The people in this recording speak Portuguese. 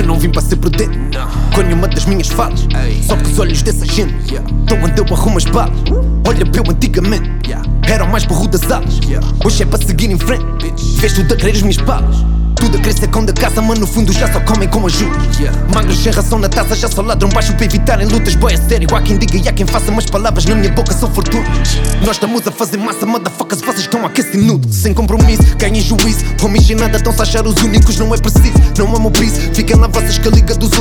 Eu não vim para ser prudente com nenhuma das minhas falas. Só que os olhos dessa gente estão onde eu arrumo as balas. Olha para eu antigamente, era o mais burro das alas. Hoje é para seguir em frente, vês tudo a querer as minhas palas. Tudo a crescer com da caça, mas no fundo já só comem com ajuda. Magros sem ração na taça, já só ladram baixo para evitarem lutas. Boy, é sério, há quem diga e há quem faça, mas palavras na minha boca são fortunas. Nós estamos a fazer massa, motherfuckers, vocês estão a aquecer nudo. Sem compromisso, ganhem juízo. Homies em nada estão-se achar os únicos, não é preciso. Não amo piso, fiquem lá vocês que a liga dos últimos.